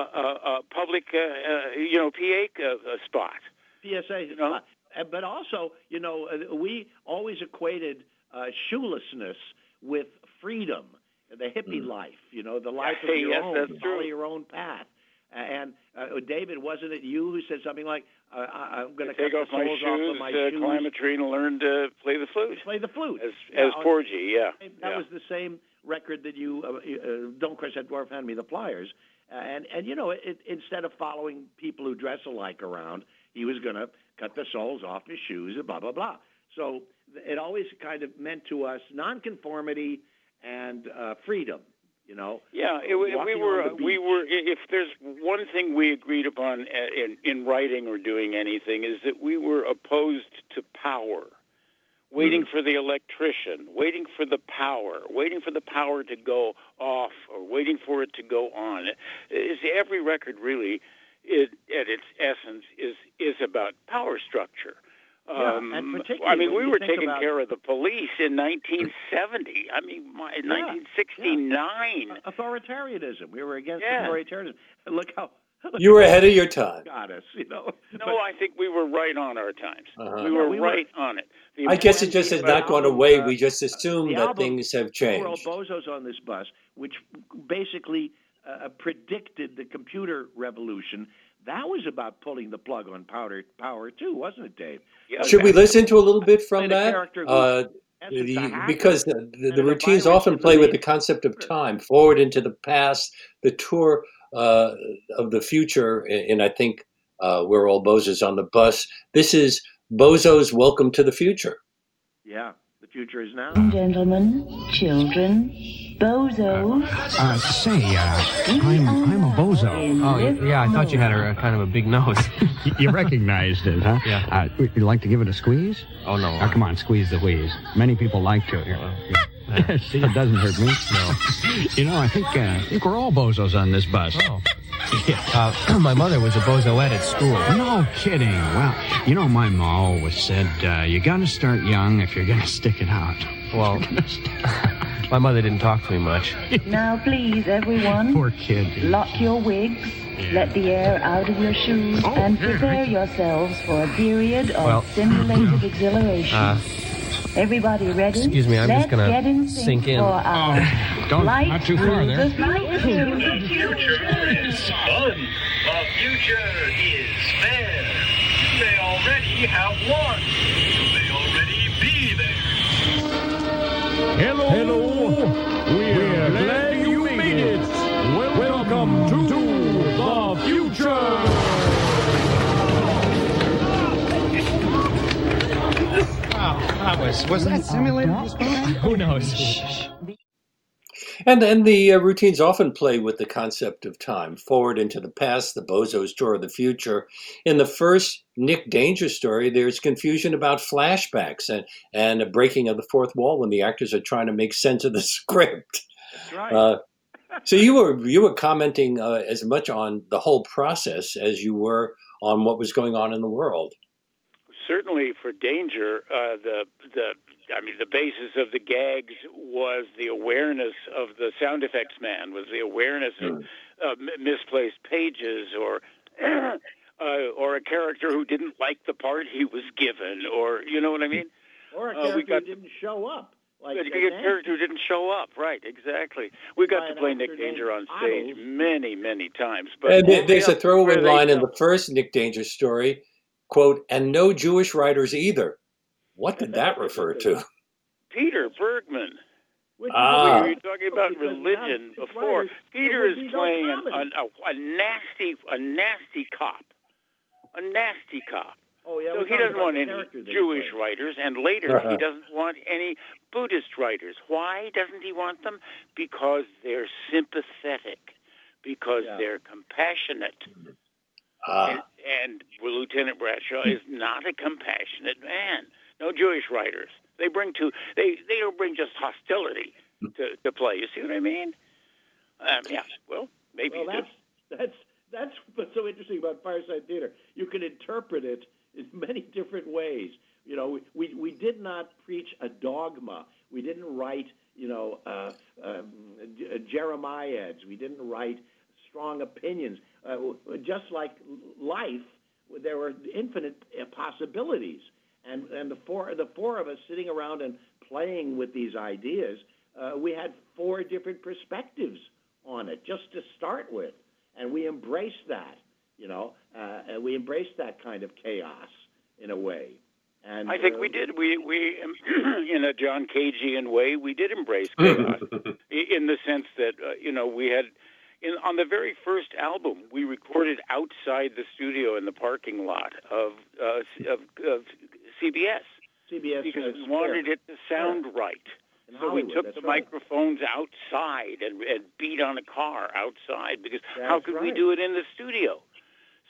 uh, public, uh, uh, you know, PA uh, uh, spot. PSA. You know? Uh, But also, you know, uh, we always equated uh, shoelessness with freedom. the hippie Hmm. life, you know, the life of your yes, own, follow your own path. And uh, David, wasn't it you who said something like, uh, I- "I'm going to take cut off the my soles off shoes, of my uh, shoes"? climb a tree, and learn to play the flute. Play the flute. As Yeah, as Porgy, yeah. That yeah. was the same record that you, uh, uh, Don't Crush That Dwarf, Hand Me the Pliers. Uh, and, and you know, it, it, instead of following people who dress alike around, he was going to cut the soles off his shoes and blah, blah, blah. So it always kind of meant to us nonconformity and uh, freedom, you know. Yeah, it, we were we were. If there's one thing we agreed upon uh, in in writing or doing anything, is that we were opposed to power, waiting Hmm. for the electrician, waiting for the power, waiting for the power to go off, or waiting for it to go on. Is every record really, it, at its essence, is is about power structure. Yeah, Um, and particularly I mean, we were taking about- care of the police in 1970. I mean, my, 1969. Authoritarianism. We were against Yeah. authoritarianism. Look how. You were ahead of your time. Got us, you know. No, I think we were right on our times. Uh-huh. We Yeah, were we were- right on it. The I guess it just has not gone away. uh, We just assume that album, things have There were changed. bozos on this bus, which basically uh, predicted the computer revolution. That was about pulling the plug on powder power too, wasn't it, Dave? Yeah, Should we listen to a little bit from that? character Uh, the, because the, the, the routines often play with the concept of time, forward into the past, the tour uh, of the future, and I think uh, we're all bozos on the bus. This is Bozo's Welcome to the Future. Yeah, the future is now. Gentlemen, children, bozos. Uh, say, uh, I'm, I'm a bozo. Oh, yeah, I thought you had a, kind of a big nose. you recognized it, huh? Yeah. Uh, would you like to give it a squeeze? Oh, no. Oh, come on, squeeze the wheeze. Many people like to. Here. See, it doesn't hurt me. No. you know, I think, uh, I think we're all bozos on this bus. Oh. Yeah. Uh, my mother was a bozoette at school. No kidding. Well, you know, my ma always said, uh, you gotta start young if you're gonna stick it out. Well, my mother didn't talk to me much. Now, please, everyone, Poor kid. lock your wigs, let the air out of your shoes, and prepare yourselves for a period of Well, simulated exhilaration. Uh, Everybody ready? excuse me, I'm Let's just gonna get in sink sync in. For our Don't- flight not too far there. the future. future is fun. The future is fair. You may already have won. That was was that simulated response? Who knows? And and the uh, routines often play with the concept of time, forward into the past, the Bozos tour of the future. In the first Nick Danger story, there's confusion about flashbacks and, and a breaking of the fourth wall when the actors are trying to make sense of the script. That's right. Uh, so you were you were commenting uh, as much on the whole process as you were on what was going on in the world. Certainly for danger, uh, the the I mean the basis of the gags was the awareness of the sound effects man, was the awareness of uh, misplaced pages or. Uh, or a character who didn't like the part he was given, or you know what I mean? Or a Uh, we character got- who didn't show up. Like But a character who didn't show up, right? Exactly. We got By to play Nick Danger on stage many, many times. But And there's a throwaway line in the first Nick Danger story, quote, and no Jewish writers either. What did that refer to? Peter Bergman. Which is Ah. We were talking about religion before. writers, Peter there is would be no playing an, comedy. an, a, a nasty, a nasty cop, a nasty cop. Oh yeah. So we're he doesn't want any character that he Jewish writers, and later Uh-huh. he doesn't want any Buddhist writers. Why doesn't he want them? Because they're sympathetic, because Yeah. they're compassionate. Ah. And, Lieutenant Bradshaw is not a compassionate man. No Jewish writers. They bring to they they don't bring just hostility to, to play. You see what I mean? Um, yeah. Well, maybe Well, that's that's that's what's so interesting about Firesign Theater. You can interpret it in many different ways. You know, we we did not preach a dogma. We didn't write, you know, uh, J- Jeremiads. We didn't write strong opinions. Uh, just like life, there were infinite uh, possibilities, and and the four the four of us sitting around and playing with these ideas uh, we had four different perspectives on it just to start with, and we embraced that. You know, uh, and we embraced that kind of chaos in a way. And I think uh, we did. We we in a John Cagean way, we did embrace chaos in the sense that uh, you know we had. In, on the very first album, we recorded outside the studio in the parking lot of uh, of, of CBS CBS because we wanted it to sound right. In So we took the right. microphones outside and, and beat on a car outside because how That's could we do it in the studio?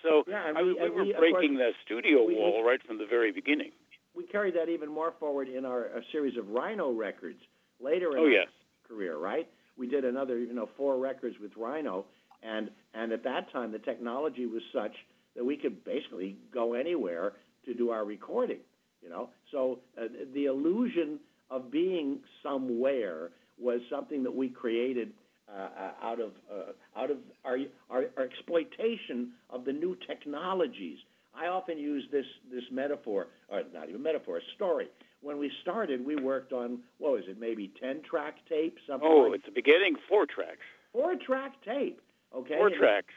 So Yeah, and I, we- we, were we, breaking course, the studio we- wall right from the very beginning. we carried that even more forward in our a series of Rhino records later in Oh, our yes. career, right? We did another, you know, four records with Rhino, and and at that time the technology was such that we could basically go anywhere to do our recording, you know. So uh, the illusion of being somewhere was something that we created uh, uh, out of uh, out of our, our our exploitation of the new technologies. I often use this this metaphor, or not even metaphor, a story. When we started, we worked on what was it, maybe ten track tape, something Oh, like at the beginning, four tracks. four track tape. Okay, Four tracks.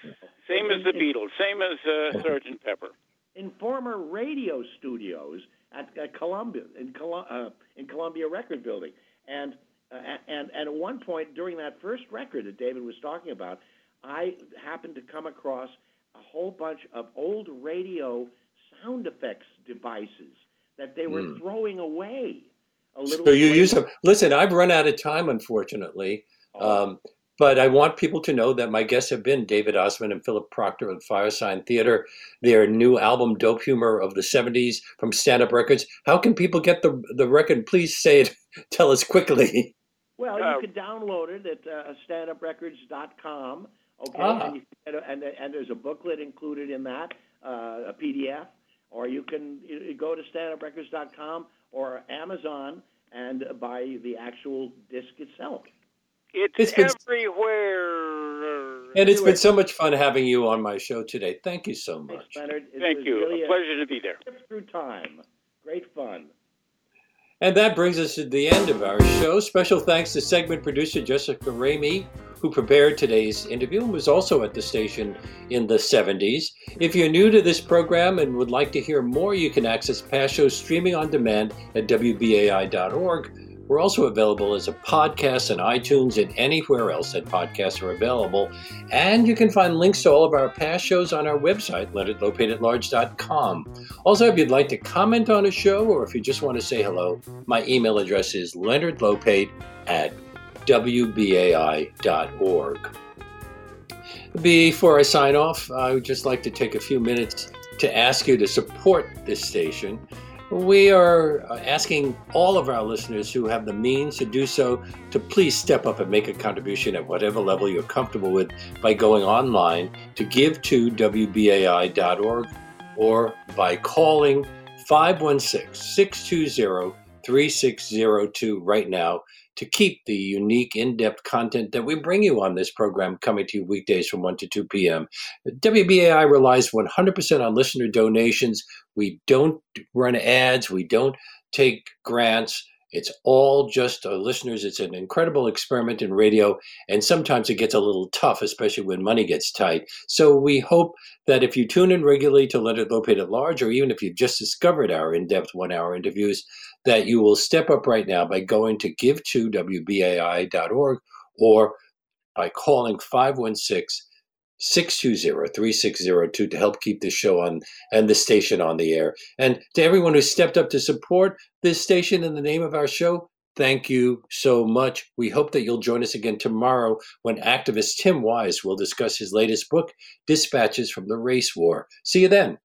Same as the Beatles. Same as uh, Sergeant Pepper. in former radio studios at, at Columbia in, Colu- uh, in Columbia Record Building, and uh, and and at one point during that first record that David was talking about, I happened to come across a whole bunch of old radio sound effects devices that they were Hmm. throwing away. A little. So you later. use them. Listen, I've run out of time, unfortunately. Um, but I want people to know that my guests have been David Ossman and Philip Proctor of Firesign Theater. Their new album, Dope Humor of the 70s from Stand Up Records. How can people get the, the record? Please say it. Tell us quickly. Well, Uh, you can download it at uh, standuprecords.com. Okay, Ah. and, you, and, and, and there's a booklet included in that, uh, a PDF, or you can you you go to standuprecords.com or Amazon and buy the actual disc itself. It's, It's been- everywhere. And it's been so much fun having you on my show today. Thank you so much. Leonard, it Thank you. Really a pleasure to be there. trip through time. Great fun. And that brings us to the end of our show. Special thanks to segment producer Jessica Ramey, who prepared today's interview and was also at the station in the 70s. If you're new to this program and would like to hear more, you can access past shows streaming on demand at WBAI.org. We're also available as a podcast on iTunes and anywhere else that podcasts are available. And you can find links to all of our past shows on our website, leonardlopateatlarge.com. Also, if you'd like to comment on a show or if you just want to say hello, my email address is leonardlopate at wbai.org. Before I sign off, I would just like to take a few minutes to ask you to support this station. We are uh, asking all of our listeners who have the means to do so to please step up and make a contribution at whatever level you're comfortable with by going online to give to WBAI.org or by calling 516 620 3602 right now to keep the unique, in depth content that we bring you on this program coming to you weekdays from 1 to 2 p.m. WBAI relies 100% on listener donations. We don't run ads, we don't take grants. It's all just listeners. It's an incredible experiment in radio, and sometimes it gets a little tough, especially when money gets tight. So we hope that if you tune in regularly to Leonard Lopate at Large, or even if you've just discovered our in depth one hour interviews, that you will step up right now by going to give2wbai.org or by calling 516 620 3602 to help keep this show on and the station on the air. And to everyone who stepped up to support this station in the name of our show, thank you so much. We hope that you'll join us again tomorrow when activist Tim Wise will discuss his latest book, Dispatches from the Race War. See you then.